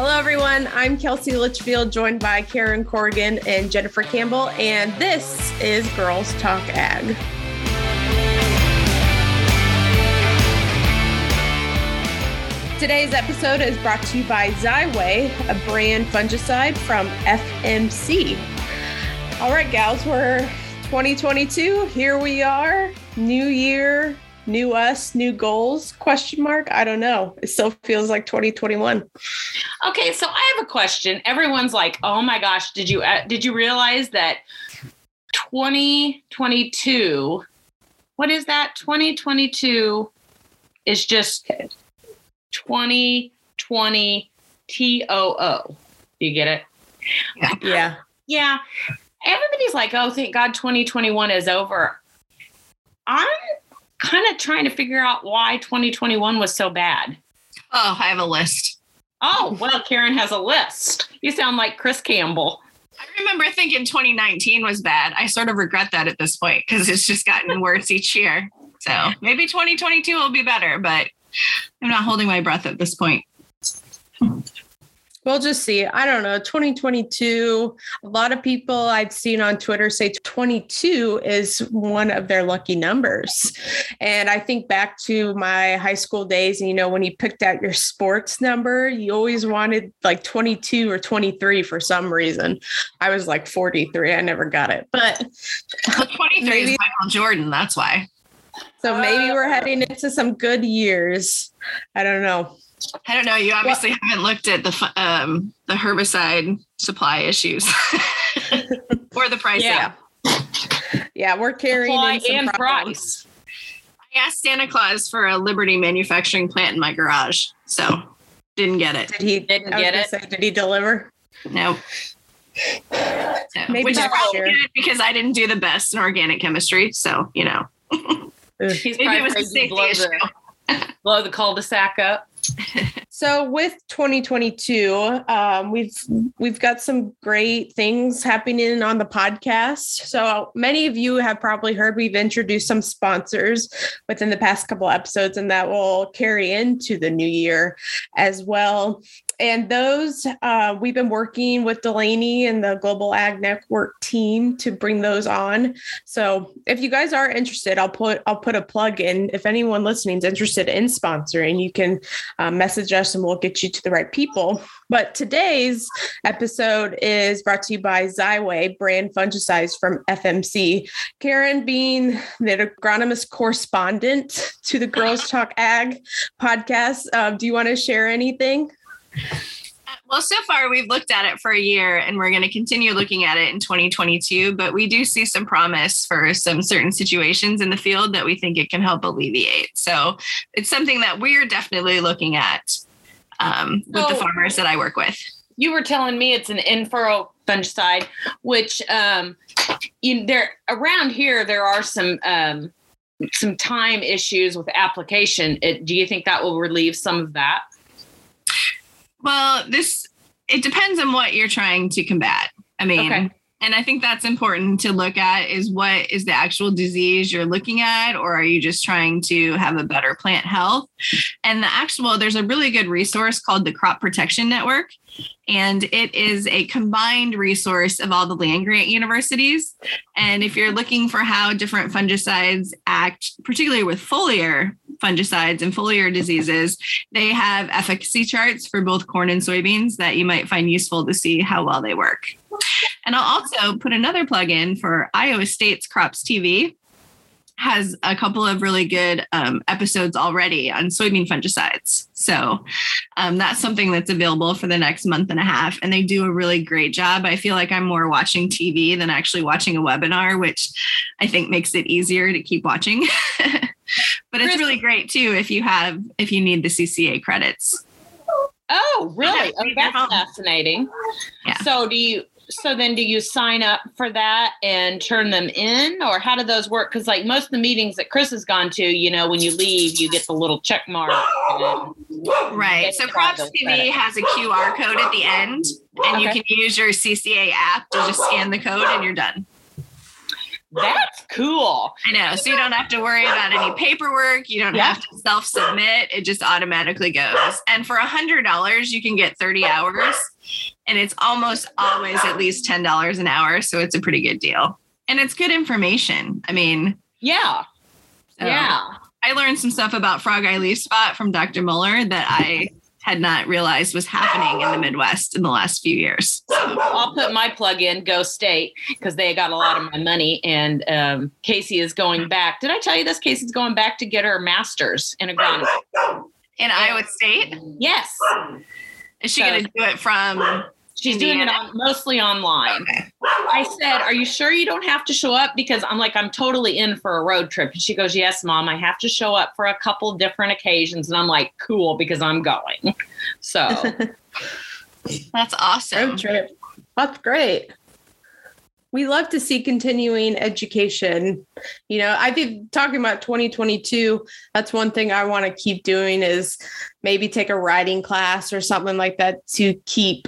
Hello, everyone. I'm Kelsey Litchfield, joined by Karen Corrigan and Jennifer Campbell, and this is Girls Talk Ag. Today's episode is brought to you by Xyway, a brand fungicide from FMC. All right, gals, we're 2022. Here we are, new year, new us, new goals? Question mark. I don't know. It still feels like 2021. Okay, so I have a question. Everyone's like, "Oh my gosh, did you uh, did you realize that 2022 What is that? 2022 is just 2020 T O O. You get it? Yeah. Yeah. Yeah. Everybody's like, "Oh, thank God 2021 is over." I'm kind of trying to figure out why 2021 was so bad. Oh, I have a list. Oh, well, Karen has a list. You sound like Chris Campbell. I remember thinking 2019 was bad. I sort of regret that at this point because it's just gotten worse each year. So maybe 2022 will be better, but I'm not holding my breath at this point. We'll just see. I don't know. 2022, a lot of people I've seen on Twitter say 22 is one of their lucky numbers. And I think back to my high school days, you know, when you picked out your sports number, you always wanted like 22 or 23 for some reason. I was like 43. I never got it. But 23 maybe, is Michael Jordan. That's why. So maybe we're heading into some good years. I don't know. I don't know. You obviously well, haven't looked at the um, the herbicide supply issues or the price. Yeah, yeah, we're carrying supply and price. I asked Santa Claus for a Liberty manufacturing plant in my garage, so didn't get it. Did he? Didn't get it. Say, did he deliver? No. So, Maybe which is probably good because I didn't do the best in organic chemistry. So you know, He's maybe it was a safety issue. The, blow the cul-de-sac up so with 2022 um, we've we've got some great things happening on the podcast. So many of you have probably heard we've introduced some sponsors within the past couple episodes and that will carry into the new year as well and those uh, we've been working with Delaney and the Global Ag Network team to bring those on. So if you guys are interested, I'll put I'll put a plug in. If anyone listening is interested in sponsoring, you can uh, message us and we'll get you to the right people. But today's episode is brought to you by Xyway brand fungicides from FMC. Karen, being the agronomist correspondent to the Girls Talk Ag podcast, uh, do you want to share anything? Well, so far we've looked at it for a year and we're going to continue looking at it in 2022, but we do see some promise for some certain situations in the field that we think it can help alleviate. So it's something that we're definitely looking at um, with so, the farmers that I work with. You were telling me it's an in-furrow fungicide, which um, you there around here there are some um, some time issues with application. It, do you think that will relieve some of that? Well, this it depends on what you're trying to combat. I mean, okay. and I think that's important to look at is what is the actual disease you're looking at, or are you just trying to have a better plant health? And the actual, there's a really good resource called the Crop Protection Network and it is a combined resource of all the land grant universities. And if you're looking for how different fungicides act, particularly with foliar fungicides and foliar diseases, they have efficacy charts for both corn and soybeans that you might find useful to see how well they work. And I'll also put another plug in for Iowa State's Crops TV has a couple of really good um, episodes already on soybean fungicides. So um, that's something that's available for the next month and a half. And they do a really great job. I feel like I'm more watching TV than actually watching a webinar, which I think makes it easier to keep watching. but it's really great too if you have, if you need the CCA credits. Oh, really? Oh, that's uh-huh. fascinating. Yeah. So do you so then do you sign up for that and turn them in or how do those work because like most of the meetings that chris has gone to you know when you leave you get the little check mark right so crops tv has a qr code at the end and okay. you can use your cca app to just scan the code and you're done That's cool. I know. So you don't have to worry about any paperwork. You don't yeah. have to self submit. It just automatically goes. And for a hundred dollars, you can get 30 hours. And it's almost always at least $10 an hour. So it's a pretty good deal. And it's good information. I mean, yeah. So yeah. I learned some stuff about frog eye leaf spot from Dr. Mueller that I had not realized was happening in the Midwest in the last few years. So. I'll put my plug in, Go State, because they got a lot of my money. And um, Casey is going back. Did I tell you this? Casey's going back to get her master's in agronomy. In Iowa State? Yes. Is she so, going to do it from She's Indiana. doing it on, mostly online. Okay. I said, Are you sure you don't have to show up? Because I'm like, I'm totally in for a road trip. And she goes, Yes, mom, I have to show up for a couple different occasions. And I'm like, Cool, because I'm going. So that's awesome. Road trip. That's great. We love to see continuing education. You know, I think talking about 2022. That's one thing I want to keep doing is maybe take a writing class or something like that to keep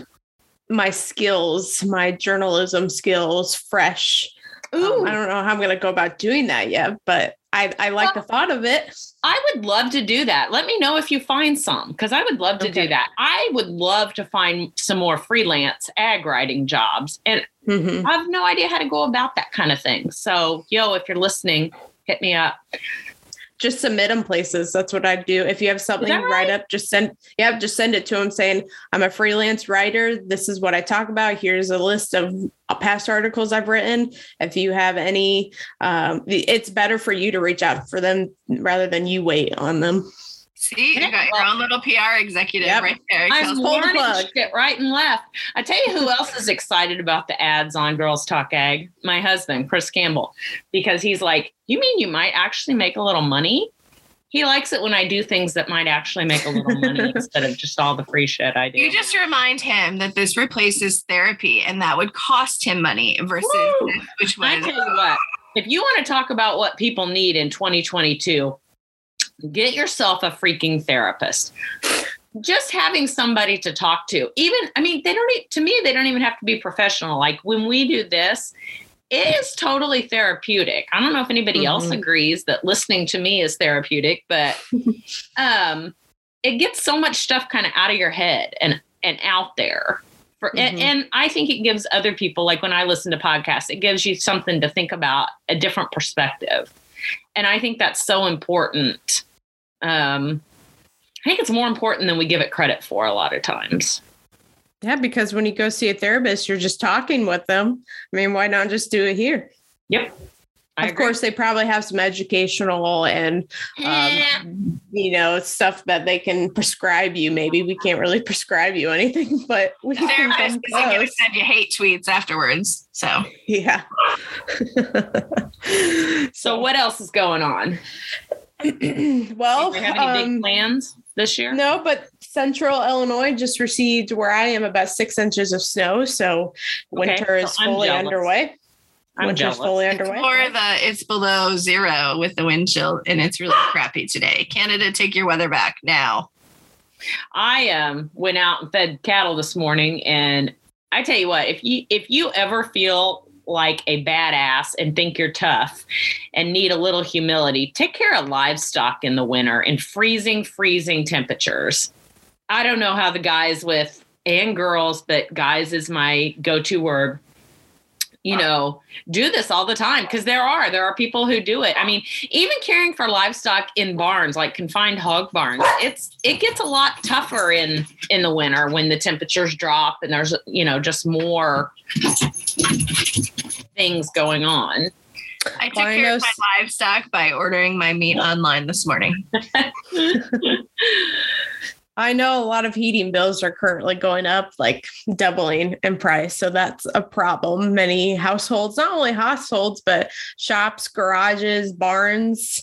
my skills, my journalism skills fresh. Um, I don't know how I'm going to go about doing that yet, but I, I like well, the thought of it. I would love to do that. Let me know if you find some because I would love to okay. do that. I would love to find some more freelance ag writing jobs. And mm-hmm. I have no idea how to go about that kind of thing. So, yo, if you're listening, hit me up just submit them places. That's what I do. If you have something right? write up, just send yeah, just send it to them saying, I'm a freelance writer. This is what I talk about. Here's a list of past articles I've written. If you have any, um, it's better for you to reach out for them rather than you wait on them. See, you got your own little PR executive yep. right there. I'm learning shit right and left. I tell you who else is excited about the ads on Girls Talk Ag? My husband, Chris Campbell, because he's like, "You mean you might actually make a little money?" He likes it when I do things that might actually make a little money instead of just all the free shit I do. You just remind him that this replaces therapy, and that would cost him money versus this, which one. I tell you what, if you want to talk about what people need in 2022 get yourself a freaking therapist. Just having somebody to talk to. Even i mean they don't to me they don't even have to be professional. Like when we do this it is totally therapeutic. I don't know if anybody mm-hmm. else agrees that listening to me is therapeutic but um it gets so much stuff kind of out of your head and and out there. For, mm-hmm. and, and i think it gives other people like when i listen to podcasts it gives you something to think about a different perspective. And i think that's so important um, I think it's more important than we give it credit for a lot of times. Yeah, because when you go see a therapist, you're just talking with them. I mean, why not just do it here? Yep. I of agree. course, they probably have some educational and um, you know stuff that they can prescribe you. Maybe we can't really prescribe you anything, but we the can therapist is going to send you hate tweets afterwards. So yeah. so what else is going on? well, have any um, big plans this year? No, but Central Illinois just received where I am about six inches of snow, so winter okay, is so fully underway. I'm Winter's jealous. fully underway. Or the it's below zero with the wind chill, and it's really crappy today. Canada, take your weather back now. I um went out and fed cattle this morning, and I tell you what, if you if you ever feel like a badass and think you're tough and need a little humility, take care of livestock in the winter in freezing, freezing temperatures. I don't know how the guys with and girls, but guys is my go to word. You know do this all the time because there are there are people who do it. I mean even caring for livestock in barns like confined hog barns it's it gets a lot tougher in in the winter when the temperatures drop and there's you know just more things going on I took care of my livestock by ordering my meat online this morning. I know a lot of heating bills are currently going up, like doubling in price. So that's a problem. Many households, not only households, but shops, garages, barns,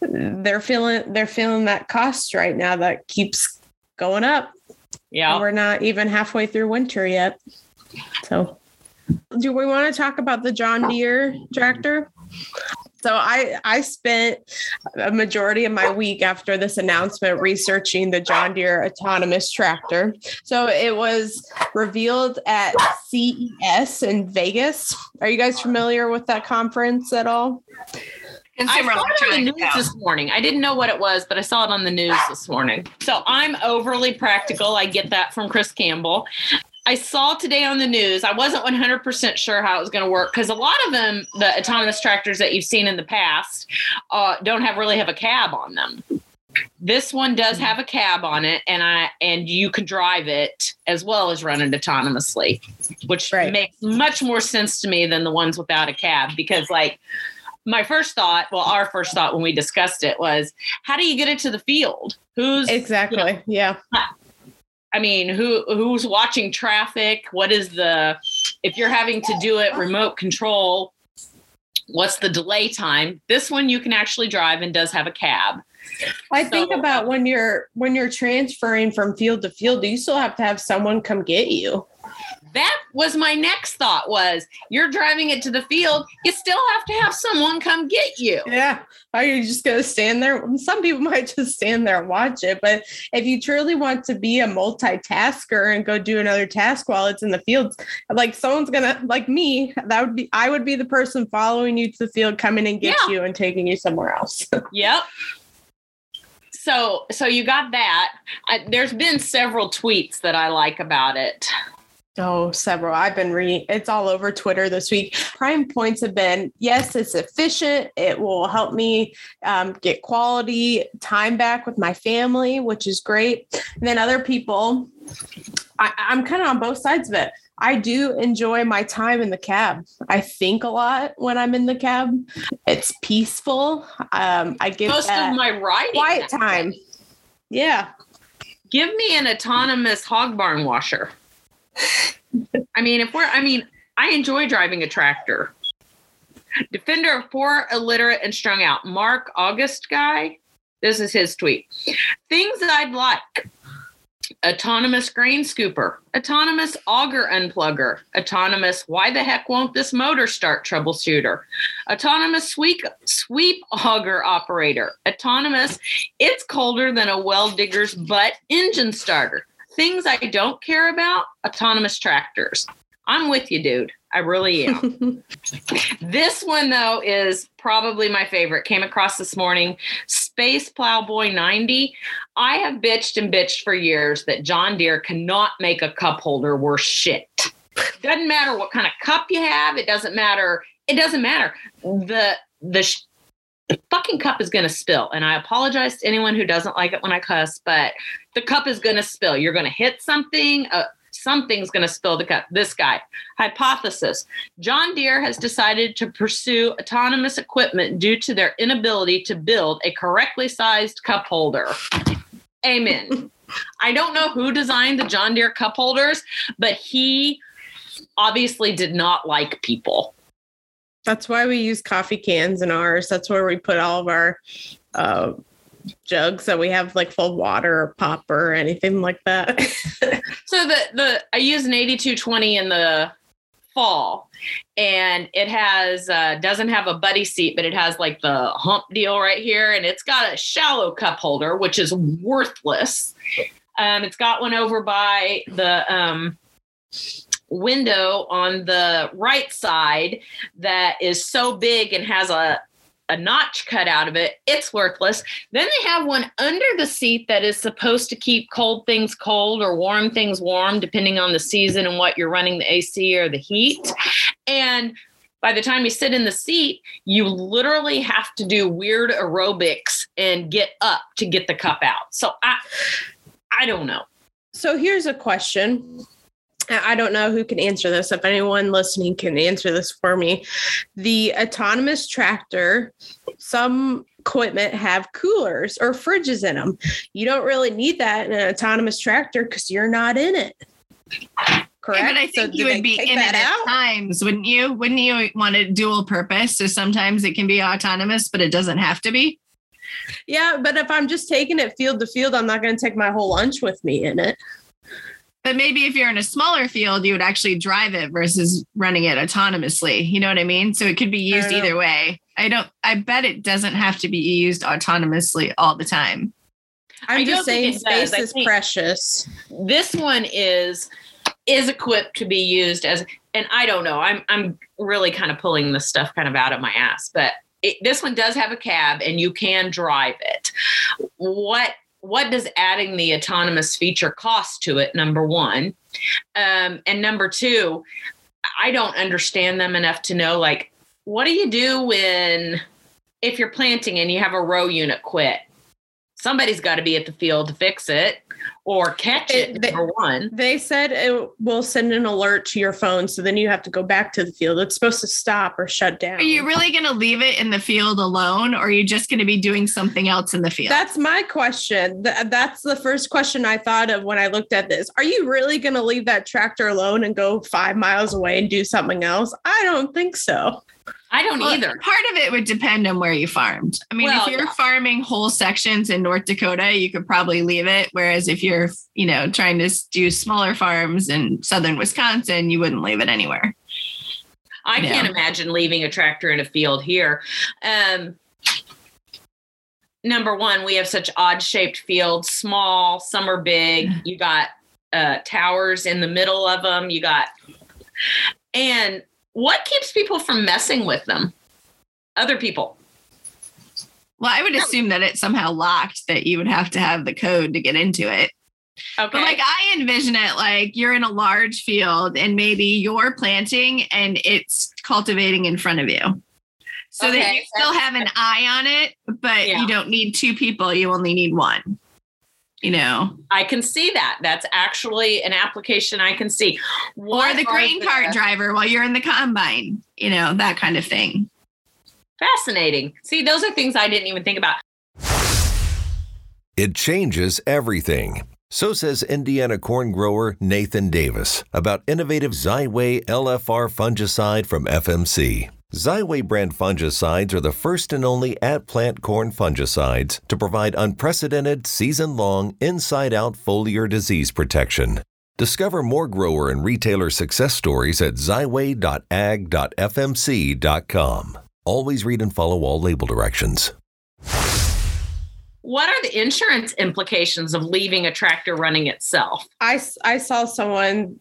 they're feeling they're feeling that cost right now that keeps going up. Yeah. And we're not even halfway through winter yet. So do we want to talk about the John Deere tractor? So I I spent a majority of my week after this announcement researching the John Deere autonomous tractor. So it was revealed at CES in Vegas. Are you guys familiar with that conference at all? Consumer I saw it on the news this morning. I didn't know what it was, but I saw it on the news this morning. So I'm overly practical. I get that from Chris Campbell. I saw today on the news, I wasn't 100% sure how it was going to work because a lot of them, the autonomous tractors that you've seen in the past, uh, don't have really have a cab on them. This one does have a cab on it, and I and you can drive it as well as run it autonomously, which right. makes much more sense to me than the ones without a cab because, like, my first thought, well, our first thought when we discussed it was, how do you get it to the field? Who's exactly, you know, yeah. I mean, who who's watching traffic? What is the if you're having to do it remote control? What's the delay time? This one you can actually drive and does have a cab. I so, think about when you're when you're transferring from field to field, do you still have to have someone come get you that was my next thought was you're driving it to the field you still have to have someone come get you. Yeah are you just going to stand there some people might just stand there and watch it but if you truly want to be a multitasker and go do another task while it's in the field like someone's gonna like me that would be i would be the person following you to the field coming and get yeah. you and taking you somewhere else. Yep. So so you got that. I, there's been several tweets that i like about it Oh, several. I've been reading, it's all over Twitter this week. Prime points have been yes, it's efficient. It will help me um, get quality time back with my family, which is great. And then other people, I, I'm kind of on both sides of it. I do enjoy my time in the cab. I think a lot when I'm in the cab. It's peaceful. Um, I get most of my riding quiet time. Yeah. Give me an autonomous hog barn washer. I mean, if we're, I mean, I enjoy driving a tractor. Defender of poor, illiterate, and strung out. Mark August guy. This is his tweet. Things I'd like autonomous grain scooper, autonomous auger unplugger, autonomous why the heck won't this motor start troubleshooter, autonomous sweep, sweep auger operator, autonomous it's colder than a well digger's butt engine starter, Things I don't care about autonomous tractors. I'm with you, dude. I really am. this one, though, is probably my favorite. Came across this morning Space Plowboy 90. I have bitched and bitched for years that John Deere cannot make a cup holder worth shit. Doesn't matter what kind of cup you have. It doesn't matter. It doesn't matter. The the the fucking cup is going to spill. And I apologize to anyone who doesn't like it when I cuss, but the cup is going to spill. You're going to hit something. Uh, something's going to spill the cup. This guy. Hypothesis John Deere has decided to pursue autonomous equipment due to their inability to build a correctly sized cup holder. Amen. I don't know who designed the John Deere cup holders, but he obviously did not like people. That's why we use coffee cans in ours. That's where we put all of our uh, jugs that we have like full water or pop or anything like that. so the the I use an 8220 in the fall and it has uh doesn't have a buddy seat but it has like the hump deal right here and it's got a shallow cup holder which is worthless um it's got one over by the um window on the right side that is so big and has a a notch cut out of it, it's worthless. Then they have one under the seat that is supposed to keep cold things cold or warm things warm, depending on the season and what you're running the AC or the heat. And by the time you sit in the seat, you literally have to do weird aerobics and get up to get the cup out. So I I don't know. So here's a question I don't know who can answer this. If anyone listening can answer this for me, the autonomous tractor, some equipment have coolers or fridges in them. You don't really need that in an autonomous tractor because you're not in it. Correct. Yeah, but I think so you would be in it at times, wouldn't you? Wouldn't you want a dual purpose? So sometimes it can be autonomous, but it doesn't have to be. Yeah, but if I'm just taking it field to field, I'm not going to take my whole lunch with me in it But maybe if you're in a smaller field, you would actually drive it versus running it autonomously. You know what I mean? So it could be used either way. I don't, I bet it doesn't have to be used autonomously all the time. I'm I just saying space is precious. This one is is equipped to be used as and I don't know. I'm I'm really kind of pulling this stuff kind of out of my ass, but it, this one does have a cab and you can drive it. What what does adding the autonomous feature cost to it? Number one, um, and number two, I don't understand them enough to know like what do you do when if you're planting and you have a row unit quit? Somebody's got to be at the field to fix it or catch it, it for one. They said it will send an alert to your phone, so then you have to go back to the field. It's supposed to stop or shut down. Are you really going to leave it in the field alone, or are you just going to be doing something else in the field? That's my question. That's the first question I thought of when I looked at this. Are you really going to leave that tractor alone and go five miles away and do something else? I don't think so. I don't well, either. Part of it would depend on where you farmed. I mean, well, if you're yeah. farming whole sections in North Dakota, you could probably leave it. Whereas if you're, you know, trying to do smaller farms in southern Wisconsin, you wouldn't leave it anywhere. I you can't know. imagine leaving a tractor in a field here. Um, number one, we have such odd shaped fields, small, some are big. You got uh, towers in the middle of them. You got, and what keeps people from messing with them? Other people. Well, I would assume that it's somehow locked, that you would have to have the code to get into it. Okay. But like I envision it like you're in a large field and maybe you're planting and it's cultivating in front of you. So okay. that you still have an eye on it, but yeah. you don't need two people, you only need one you know? I can see that. That's actually an application i can see. What or the grain cart driver while you're in the combine you know that kind of thing. Fascinating. See those are things i didn't even think about. It changes everything. So says Indiana corn grower Nathan Davis about innovative Xyway LFR fungicide from FMC. Xyway brand fungicides are the first and only at plant corn fungicides to provide unprecedented season long inside out foliar disease protection. Discover more grower and retailer success stories at xyway.ag.fmc.com. Always read and follow all label directions. What are the insurance implications of leaving a tractor running itself? I, I saw someone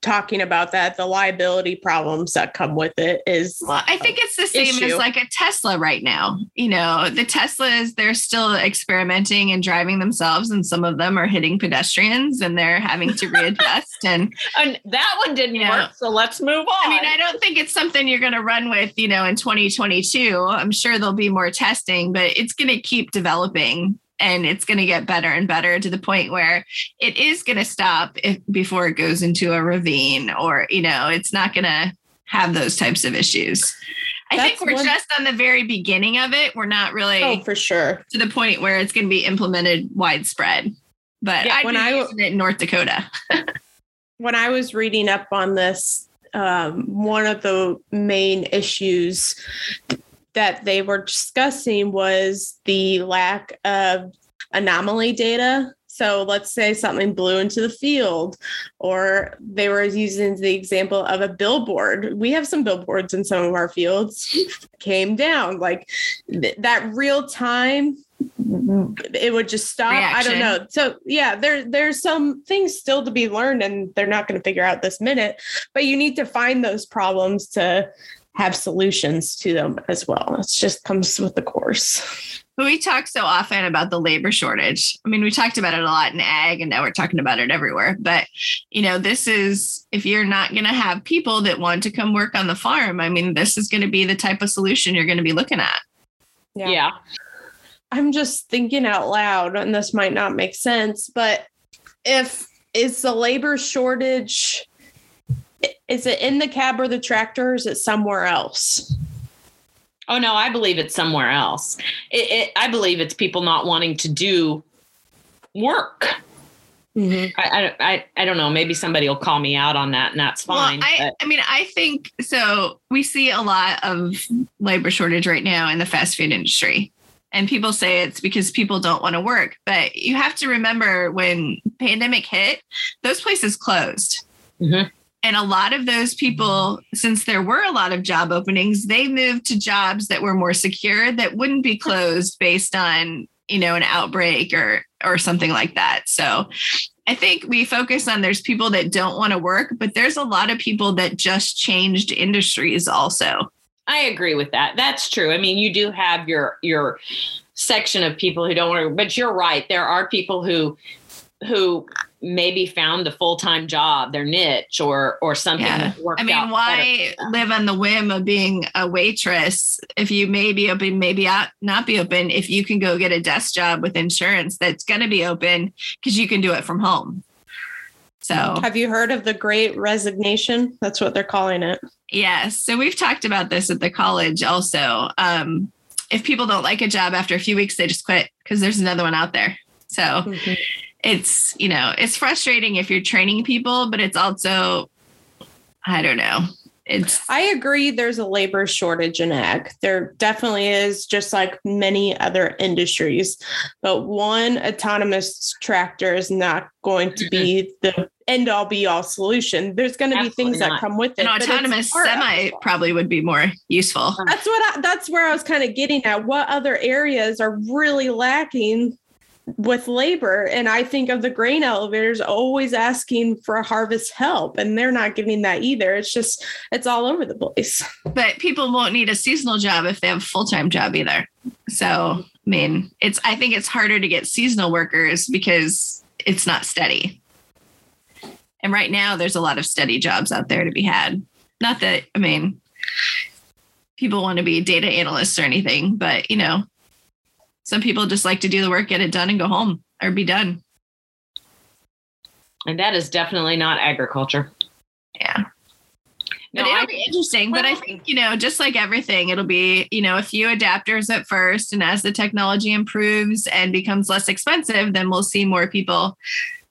talking about that the liability problems that come with it is well i think it's the same issue. as like a tesla right now. You know the teslas they're still experimenting and driving themselves and some of them are hitting pedestrians and they're having to readjust and, and that one didn't know, work so let's move on i mean i don't think it's something you're going to run with you know in 2022 i'm sure there'll be more testing but it's going to keep developing and it's going to get better and better to the point where it is going to stop if, before it goes into a ravine or you know it's not going to have those types of issues. I That's think we're one... just on the very beginning of it. We're not really oh for sure. to the point where it's going to be implemented widespread but yeah, when i was in north dakota. When i was reading up on this um, one of the main issues that they were discussing was the lack of anomaly data. So let's say something blew into the field, or they were using the example of a billboard. We have some billboards in some of our fields, came down like th- that real time. It would just stop. Reaction. I don't know. So yeah, there there's some things still to be learned, and they're not going to figure out this minute. But you need to find those problems to have solutions to them as well. It just comes with the course. But we talk so often about the labor shortage. I mean, we talked about it a lot in ag and now we're talking about it everywhere. But, you know, this is if you're not going to have people that want to come work on the farm, I mean, this is going to be the type of solution you're going to be looking at. Yeah. yeah. I'm just thinking out loud, and this might not make sense, but if is the labor shortage is it in the cab or the tractor or is it somewhere else? Oh no, I believe it's somewhere else. It, it, I believe it's people not wanting to do work. Mm-hmm. I, I, I don't know. Maybe somebody will call me out on that, and that's fine. Well, I, I mean, I think so. We see a lot of labor shortage right now in the fast food industry and people say it's because people don't want to work but you have to remember when pandemic hit those places closed mm-hmm. And a lot of those people since there were a lot of job openings they moved to jobs that were more secure that wouldn't be closed based on you know an outbreak or or something like that so i think we focus on there's people that don't want to work but there's a lot of people that just changed industries also I agree with that. That's true. I mean, you do have your your section of people who don't want to, but you're right. There are people who who maybe found a full-time job, their niche or or something yeah. I mean, why live on the whim of being a waitress if you may be open, maybe not be open, if you can go get a desk job with insurance that's going to be open because you can do it from home. So, have you heard of the great resignation? That's what they're calling it. Yes. So, we've talked about this at the college also. Um, if people don't like a job after a few weeks, they just quit because there's another one out there. So, mm-hmm. It's, you know, it's frustrating if you're training people, but it's also, I don't know, it's I agree there's a labor shortage in ag. There definitely is just like many other industries. But one autonomous tractor is not going to be the end all be all solution. There's going to be things not. that come with it. An autonomous semi probably would be more useful. That's what I, that's where I was kind of getting at. What other areas are really lacking with labor and i think of the grain elevators always asking for harvest help and they're not giving that either. It's just it's all over the place. But people won't need a seasonal job if they have a full-time job either. So i mean it's i think it's harder to get seasonal workers because it's not steady. And right now there's a lot of steady jobs out there to be had. Not that i mean people want to be data analysts or anything but you know some people just like to do the work, get it done, and go home or be done. And that is definitely not agriculture. Yeah. No, but it'll I, be interesting. Well, but I think, you know, just like everything, it'll be, you know, a few adapters at first. And as the technology improves and becomes less expensive, then we'll see more people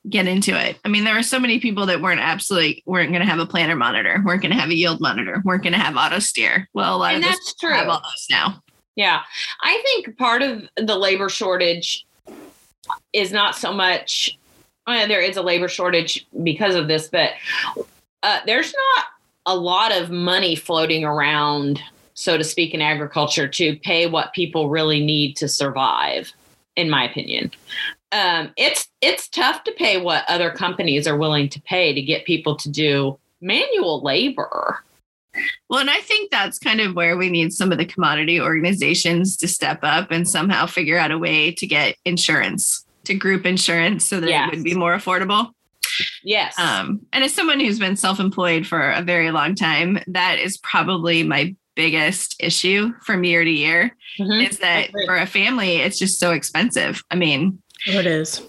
get into it. I mean, there are so many people that weren't absolutely weren't going to have a planter monitor, weren't going to have a yield monitor, weren't going to have auto steer. Well, a lot and of that's true. have all those now. Yeah. I think part of the labor shortage is not so much, well, there is a labor shortage because of this, but uh, there's not a lot of money floating around, so to speak, in agriculture to pay what people really need to survive, in my opinion. Um, it's it's tough to pay what other companies are willing to pay to get people to do manual labor. Well, and I think that's kind of where we need some of the commodity organizations to step up and somehow figure out a way to get insurance to group insurance so that yes. it would be more affordable. Yes. Um, and as someone who's been self employed for a very long time, that is probably my biggest issue from year to year mm-hmm. is that for a family, it's just so expensive. I mean, it is.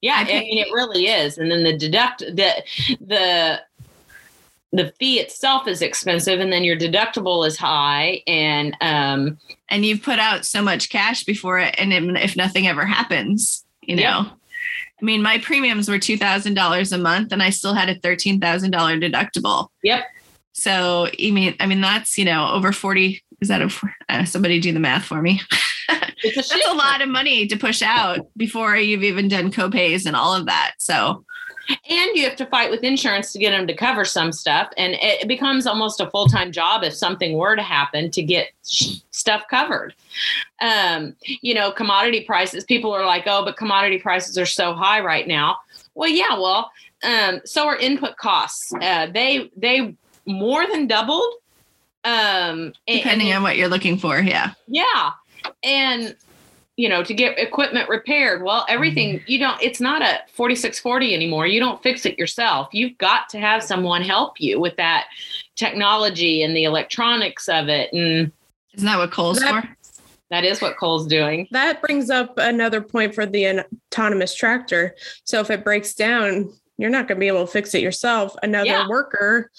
Yeah, I, I mean, it really is. And then the deduct the the the fee itself is expensive and then your deductible is high and um and you've put out so much cash before it and if nothing ever happens you know? Yeah. i mean my premiums were $2000 a month and i still had a $13000 deductible. Yep. So you mean i mean that's you know over 40 is that a uh, somebody do the math for me? That's a lot of money to push out before you've even done copays and all of that. So and you have to fight with insurance to get them to cover some stuff. And it becomes almost a full-time job if something were to happen to get stuff covered. Um, you know commodity prices people are like oh but commodity prices are so high right now. Well yeah well um, so are input costs. Uh, they they more than doubled. Um, depending and, on what you're looking for yeah. Yeah. And you know, to get equipment repaired. Well, everything mm-hmm. you don't, it's not a 4640 anymore. You don't fix it yourself. You've got to have someone help you with that technology and the electronics of it. And isn't that what Cole's that, for? That is what Cole's doing. That brings up another point for the autonomous tractor. So if it breaks down, you're not going to be able to fix it yourself. Another yeah. worker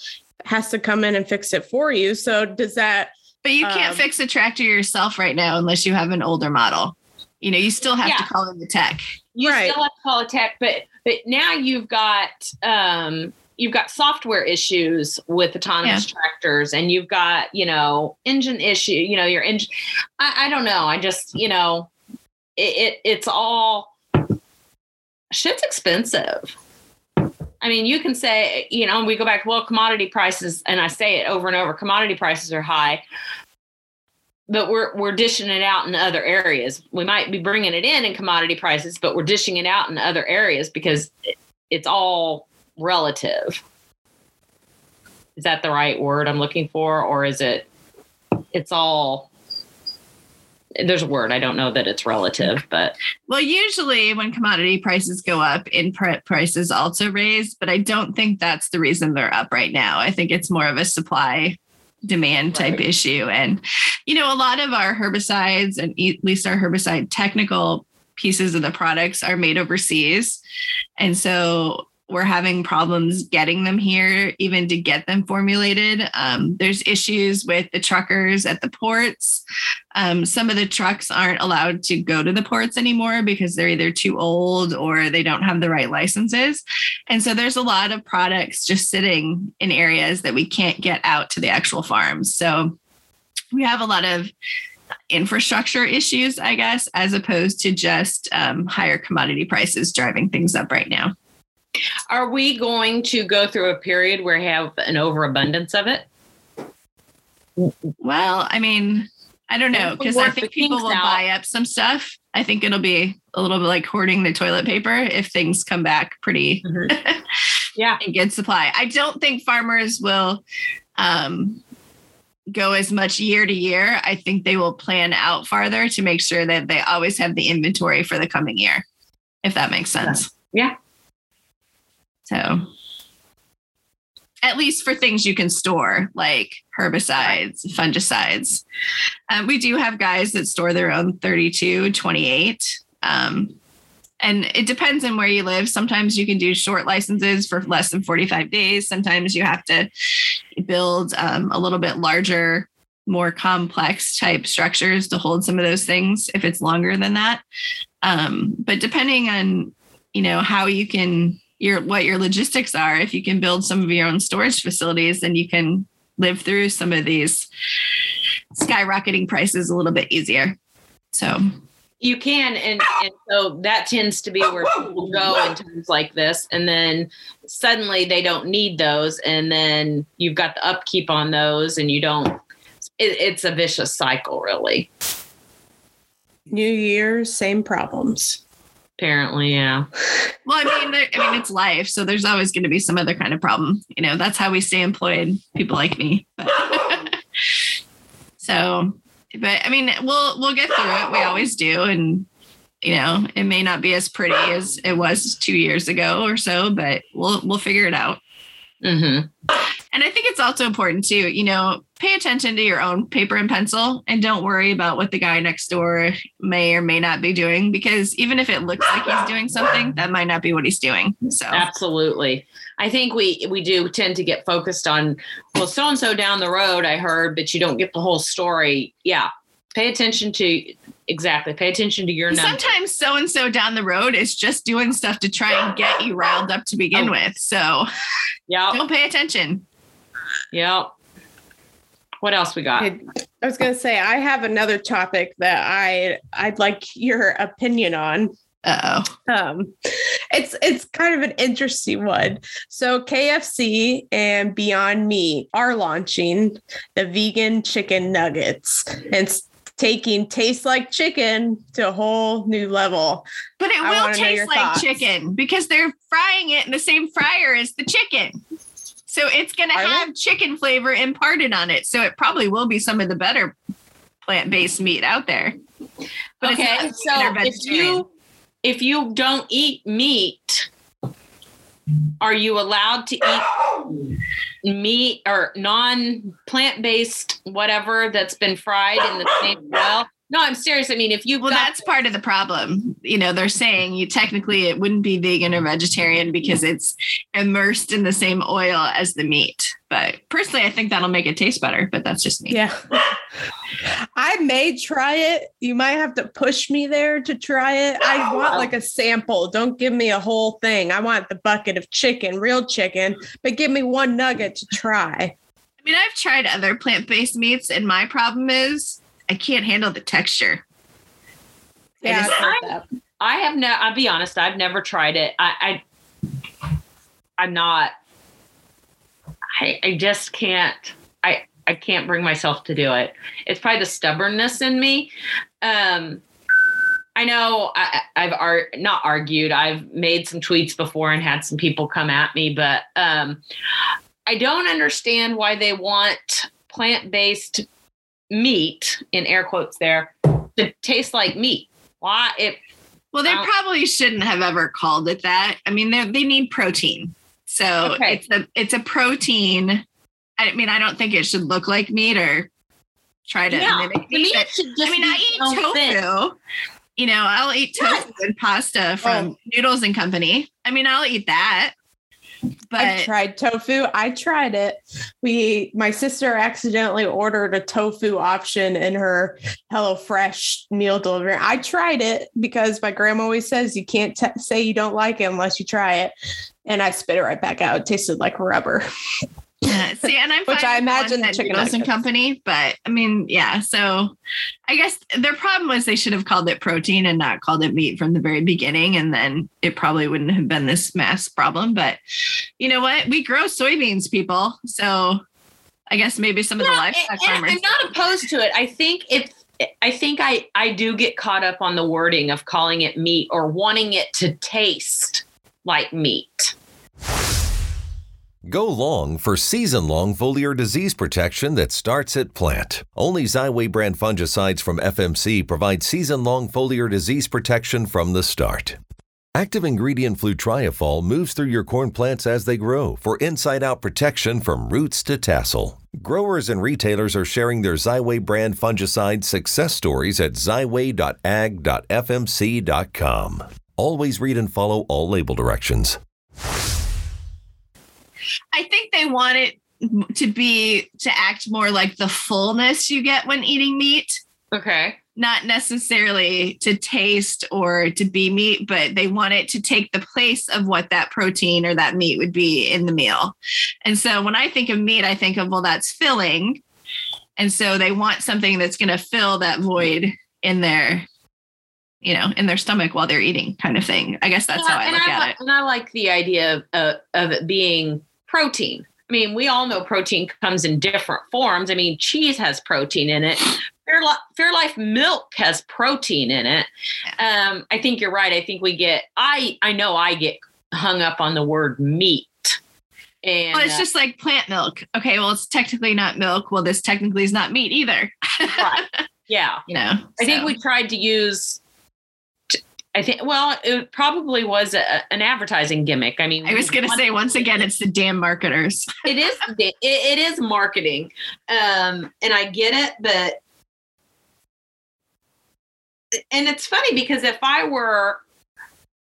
has to come in and fix it for you. So does that but you can't um, fix a tractor yourself right now unless you have an older model you know you still have yeah. to call in the tech you right. still have to call a tech but but now you've got um you've got software issues with autonomous yeah. tractors and you've got you know engine issue you know your engine I, I don't know i just you know it, it it's all shit's expensive. I mean, you can say, you know, we go back, well, commodity prices, and I say it over and over, commodity prices are high, but we're we're dishing it out in other areas. We might be bringing it in in commodity prices, but we're dishing it out in other areas because it's all relative. Is that the right word I'm looking for, or is it? It's all there's a word i don't know that it's relative but well usually when commodity prices go up input prices also raise but i don't think that's the reason they're up right now i think it's more of a supply demand type right. issue and you know a lot of our herbicides and at least our herbicide technical pieces of the products are made overseas and so we're having problems getting them here, even to get them formulated. Um, there's issues with the truckers at the ports. Um, some of the trucks aren't allowed to go to the ports anymore because they're either too old or they don't have the right licenses. And so there's a lot of products just sitting in areas that we can't get out to the actual farms. So we have a lot of infrastructure issues, I guess, as opposed to just um, higher commodity prices driving things up right now. Are we going to go through a period where we have an overabundance of it? Well, I mean, I don't know because I think people will out. buy up some stuff. I think it'll be a little bit like hoarding the toilet paper if things come back pretty, mm-hmm. yeah, in good supply. I don't think farmers will um, go as much year to year. I think they will plan out farther to make sure that they always have the inventory for the coming year, if that makes sense. Yeah. So at least for things you can store, like herbicides, fungicides. Um, we do have guys that store their own 32, 28. Um, and it depends on where you live. Sometimes you can do short licenses for less than 45 days. Sometimes you have to build um, a little bit larger, more complex type structures to hold some of those things if it's longer than that. Um, but depending on, you know, how you can your what your logistics are. If you can build some of your own storage facilities then you can live through some of these skyrocketing prices a little bit easier. So. You can and, and so that tends to be where people go in times like this and then suddenly they don't need those and then you've got the upkeep on those and you don't it, it's a vicious cycle really. New year same problems Apparently, yeah. Well, I mean, I mean, it's life, so there's always going to be some other kind of problem. You know, that's how we stay employed. People like me, but so, but I mean, we'll we'll get through it. We always do, and you know, it may not be as pretty as it was two years ago or so, but we'll we'll figure it out. Mm-hmm. And I think it's also important to, you know, pay attention to your own paper and pencil and don't worry about what the guy next door may or may not be doing because even if it looks like he's doing something, that might not be what he's doing. So Absolutely. I think we we do tend to get focused on well so and so down the road I heard but you don't get the whole story. Yeah. Pay attention to exactly pay attention to your numbers. sometimes so and so down the road is just doing stuff to try and get you riled up to begin oh. with so yeah don't pay attention Yep. What else we got? I was going to say I have another topic that I I'd like your opinion on. oh Um, it's it's kind of an interesting one. So KFC and Beyond Meat are launching the vegan chicken nuggets and taking taste like chicken to a whole new level. But it will taste like thoughts. chicken because they're frying it in the same fryer as the chicken. So it's going to have chicken flavor imparted on it. So it probably will be some of the better plant based meat out there. But okay, so if you if you don't eat meat, are you allowed to eat meat or non plant based whatever that's been fried in the same oil? No, I'm serious. I mean, if you well, that's part of the problem. You know, they're saying you technically it wouldn't be vegan or vegetarian because it's immersed in the same oil as the meat. But personally, I think that'll make it taste better. But that's just me. Yeah, I may try it. You might have to push me there to try it. I want like a sample. Don't give me a whole thing. I want the bucket of chicken, real chicken, but give me one nugget to try. I mean, I've tried other plant based meats, and my problem is I can't handle the texture. Yeah, I, I, have no. I'll be honest. I've never tried it. I, I I'm not. I, I just can't. I I can't bring myself to do it. It's probably the stubbornness in me. Um, I know I, have ar- not argued. I've made some tweets before and had some people come at me, but um, I don't understand why they want plant based meat in air quotes there to taste like meat. Why it? Well, they probably shouldn't have ever called it that. I mean, they they need protein, so okay. it's a it's a protein. I mean, I don't think it should look like meat or try to yeah, mimic meat. I mean, I eat tofu. You know, I'll eat tofu and pasta from oh. Noodles and Company. I mean, I'll eat that. But I tried tofu. I tried it. We my sister accidentally ordered a tofu option in her HelloFresh meal delivery. I tried it because my grandma always says you can't t- say you don't like it unless you try it. And I spit it right back out. It tasted like rubber. Yeah, see, and I'm which I imagine the chicken and company, but I mean, yeah. So, I guess their problem was they should have called it protein and not called it meat from the very beginning, and then it probably wouldn't have been this mass problem. But you know what? We grow soybeans, people. So, I guess maybe some of the livestock farmers. I'm not opposed to it. I think it's I think I I do get caught up on the wording of calling it meat or wanting it to taste like meat. Go long for season long foliar disease protection that starts at plant. Only Xyway brand fungicides from FMC provide season long foliar disease protection from the start. Active ingredient flutriafol moves through your corn plants as they grow for inside out protection from roots to tassel. Growers and retailers are sharing their Xyway brand fungicide success stories at xyway.ag.fmc.com. Always read and follow all label directions. I think they want it to be to act more like the fullness you get when eating meat. Okay. Not necessarily to taste or to be meat, but they want it to take the place of what that protein or that meat would be in the meal. And so when I think of meat, I think of, well, that's filling. And so they want something that's going to fill that void in their you know, in their stomach while they're eating, kind of thing. I guess that's yeah, how I look I, at it. And I like the idea of uh, of it being protein. I mean, we all know protein comes in different forms. I mean, cheese has protein in it. Fairlife, Fairlife milk has protein in it. Um, I think you're right. I think we get. I I know I get hung up on the word meat. And, well, it's uh, just like plant milk. Okay, well, it's technically not milk. Well, this technically is not meat either. right. Yeah. You know, I so. think we tried to use I think, well, it probably was a, an advertising gimmick. I mean, I was going to say, once again, it's the damn marketers. it is, it, it is marketing. Um, and I get it, but, and it's funny because if I were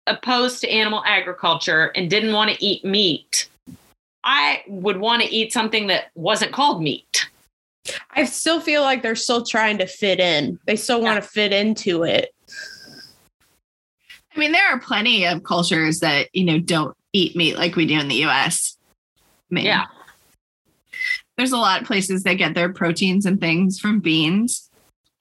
opposed to animal agriculture and didn't want to eat meat, I would want to eat something that wasn't called meat. I still feel like they're still trying to fit in. They still want to fit into it. I mean, there are plenty of cultures that, you know, don't eat meat like we do in the US. I mean, yeah. There's a lot of places that get their proteins and things from beans.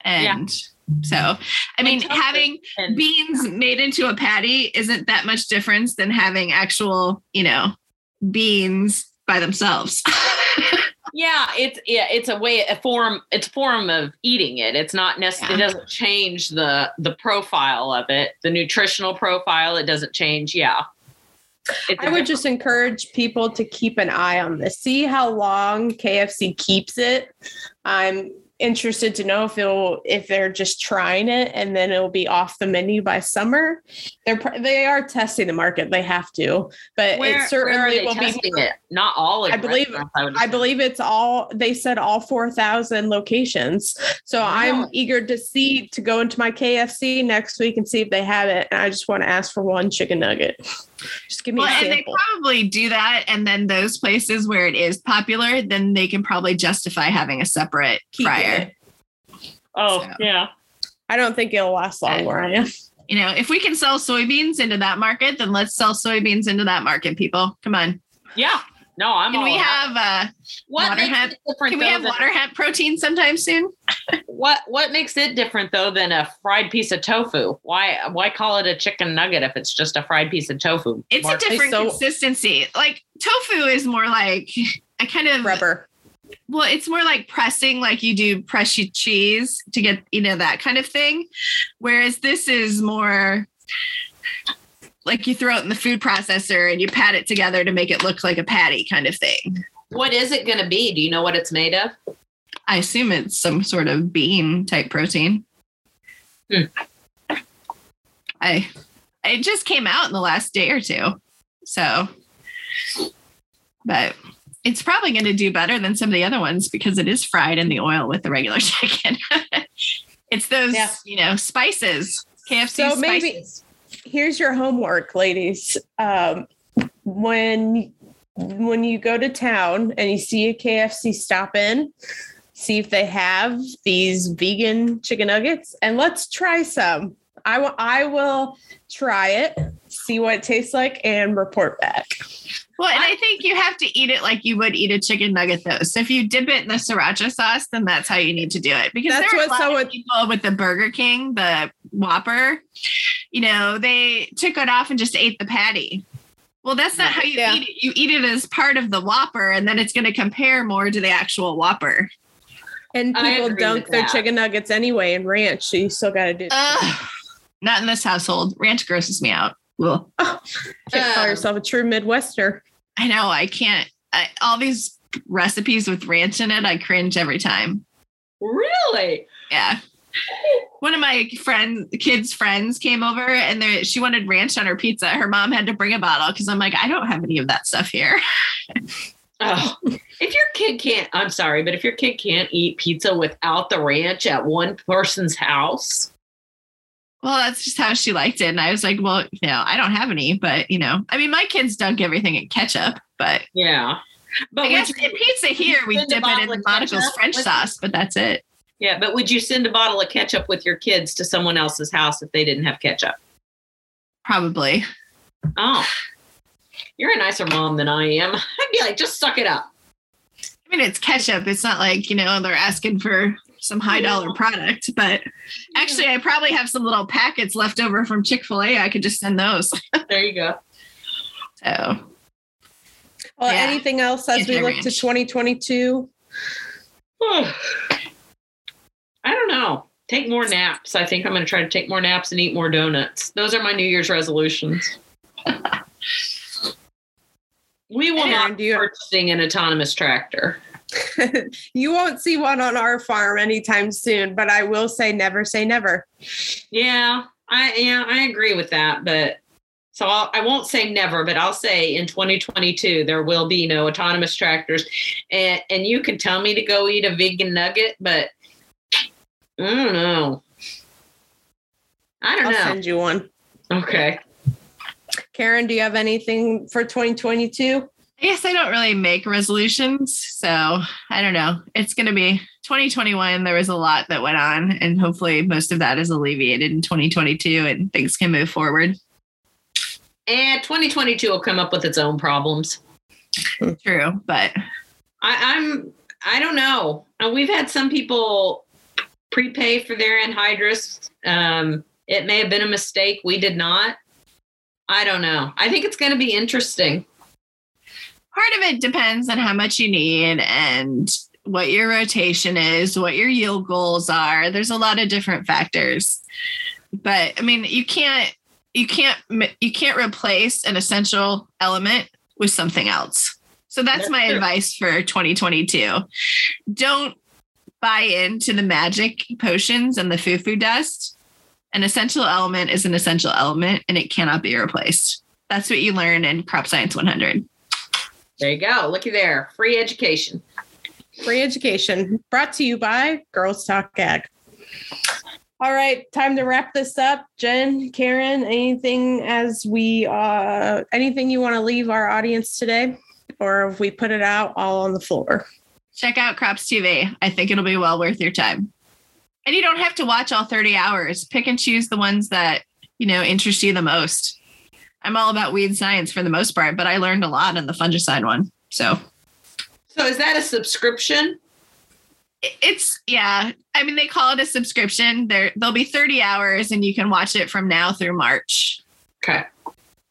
And yeah. so, I mean, having and- beans made into a patty isn't that much difference than having actual, you know, beans by themselves. yeah it's yeah it's a way a form it's a form of eating it it's not necessarily yeah. it doesn't change the the profile of it the nutritional profile it doesn't change yeah I would just encourage people to keep an eye on this. See how long KFC keeps it. I'm interested to know if it'll if they're just trying it and then it'll be off the menu by summer. They're they are testing the market. They have to, but where, it certainly will be it. Not all. I believe. I, I believe it's all. They said all four thousand locations. So wow. I'm eager to see to go into my KFC next week and see if they have it. And I just want to ask for one chicken nugget. Just give me well, And they probably do that. And then those places where it is popular, then they can probably justify having a separate Keep fryer. It. Oh, so. yeah. I don't think it'll last long where I am. You know, if we can sell soybeans into that market, then let's sell soybeans into that market, people. Come on. Yeah. No, I'm. Can we have uh, what water hemp? Can we have than, water hemp protein sometime soon? what What makes it different though than a fried piece of tofu? Why Why call it a chicken nugget if it's just a fried piece of tofu? It's Mark? a different so, consistency. Like tofu is more like a kind of rubber. Well, it's more like pressing, like you do press your cheese to get you know that kind of thing. Whereas this is more like you throw it in the food processor and you pat it together to make it look like a patty kind of thing. What is it going to be? Do you know what it's made of? I assume it's some sort of bean type protein. Hmm. I it just came out in the last day or two. So but it's probably going to do better than some of the other ones because it is fried in the oil with the regular chicken. it's those, yeah. you know, spices, KFC so spices. maybe here's your homework, ladies. Um, when when you go to town and you see a KFC, stop in, see if they have these vegan chicken nuggets, and let's try some. I will I will try it, see what it tastes like, and report back. Well, and I think you have to eat it like you would eat a chicken nugget, though. So if you dip it in the sriracha sauce, then that's how you need to do it. Because that's there are what someone people with the Burger King, the Whopper, you know, they took it off and just ate the patty. Well, that's not how you yeah. eat it. You eat it as part of the Whopper, and then it's going to compare more to the actual Whopper. And people dunk their chicken nuggets anyway in ranch, so you still got to do. Not in this household. Ranch grosses me out. Well, oh, can't call um, yourself a true Midwester. I know. I can't. I, all these recipes with ranch in it, I cringe every time. Really? Yeah. One of my friends, kids' friends, came over and she wanted ranch on her pizza. Her mom had to bring a bottle because I'm like, I don't have any of that stuff here. oh, if your kid can't, I'm sorry, but if your kid can't eat pizza without the ranch at one person's house, well, that's just how she liked it. And I was like, well, you know, I don't have any, but you know, I mean, my kids dunk everything in ketchup, but yeah. But I guess in pizza here, we dip it in Monica's French sauce, but that's it. Yeah, but would you send a bottle of ketchup with your kids to someone else's house if they didn't have ketchup? Probably. Oh, you're a nicer mom than I am. I'd be like, just suck it up. I mean, it's ketchup. It's not like, you know, they're asking for some high dollar product. But actually, I probably have some little packets left over from Chick fil A. I could just send those. there you go. So, well, yeah. anything else as we look ranch. to 2022? I don't know. Take more naps. I think I'm going to try to take more naps and eat more donuts. Those are my New Year's resolutions. we will and not be purchasing an autonomous tractor. you won't see one on our farm anytime soon, but I will say never say never. Yeah, I yeah, I agree with that, but so I'll, I will not say never, but I'll say in 2022 there will be no autonomous tractors, and and you can tell me to go eat a vegan nugget, but I don't know. I don't I'll know. Send you one. Okay. Karen, do you have anything for 2022? I guess I don't really make resolutions. So I don't know. It's going to be 2021. There was a lot that went on, and hopefully, most of that is alleviated in 2022 and things can move forward. And 2022 will come up with its own problems. True. But I, I'm, I don't know. Uh, we've had some people prepay for their anhydrous. Um, it may have been a mistake. We did not. I don't know. I think it's going to be interesting part of it depends on how much you need and what your rotation is, what your yield goals are. There's a lot of different factors. But I mean, you can't you can't you can't replace an essential element with something else. So that's, that's my true. advice for 2022. Don't buy into the magic potions and the foo-foo dust. An essential element is an essential element and it cannot be replaced. That's what you learn in Crop Science 100. There you go. Looky there. Free education. Free education brought to you by Girls Talk Ag. All right, time to wrap this up. Jen, Karen, anything as we uh anything you want to leave our audience today? Or if we put it out all on the floor? Check out Crops TV. I think it'll be well worth your time. And you don't have to watch all 30 hours. Pick and choose the ones that, you know, interest you the most. I'm all about weed science for the most part, but I learned a lot in the fungicide one. So, so is that a subscription? It's yeah. I mean, they call it a subscription. There, there'll be 30 hours, and you can watch it from now through March. Okay.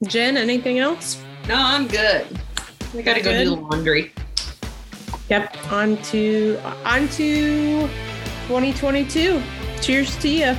Jen, anything else? No, I'm good. I got to go do the laundry. Yep. On to on to 2022. Cheers to you.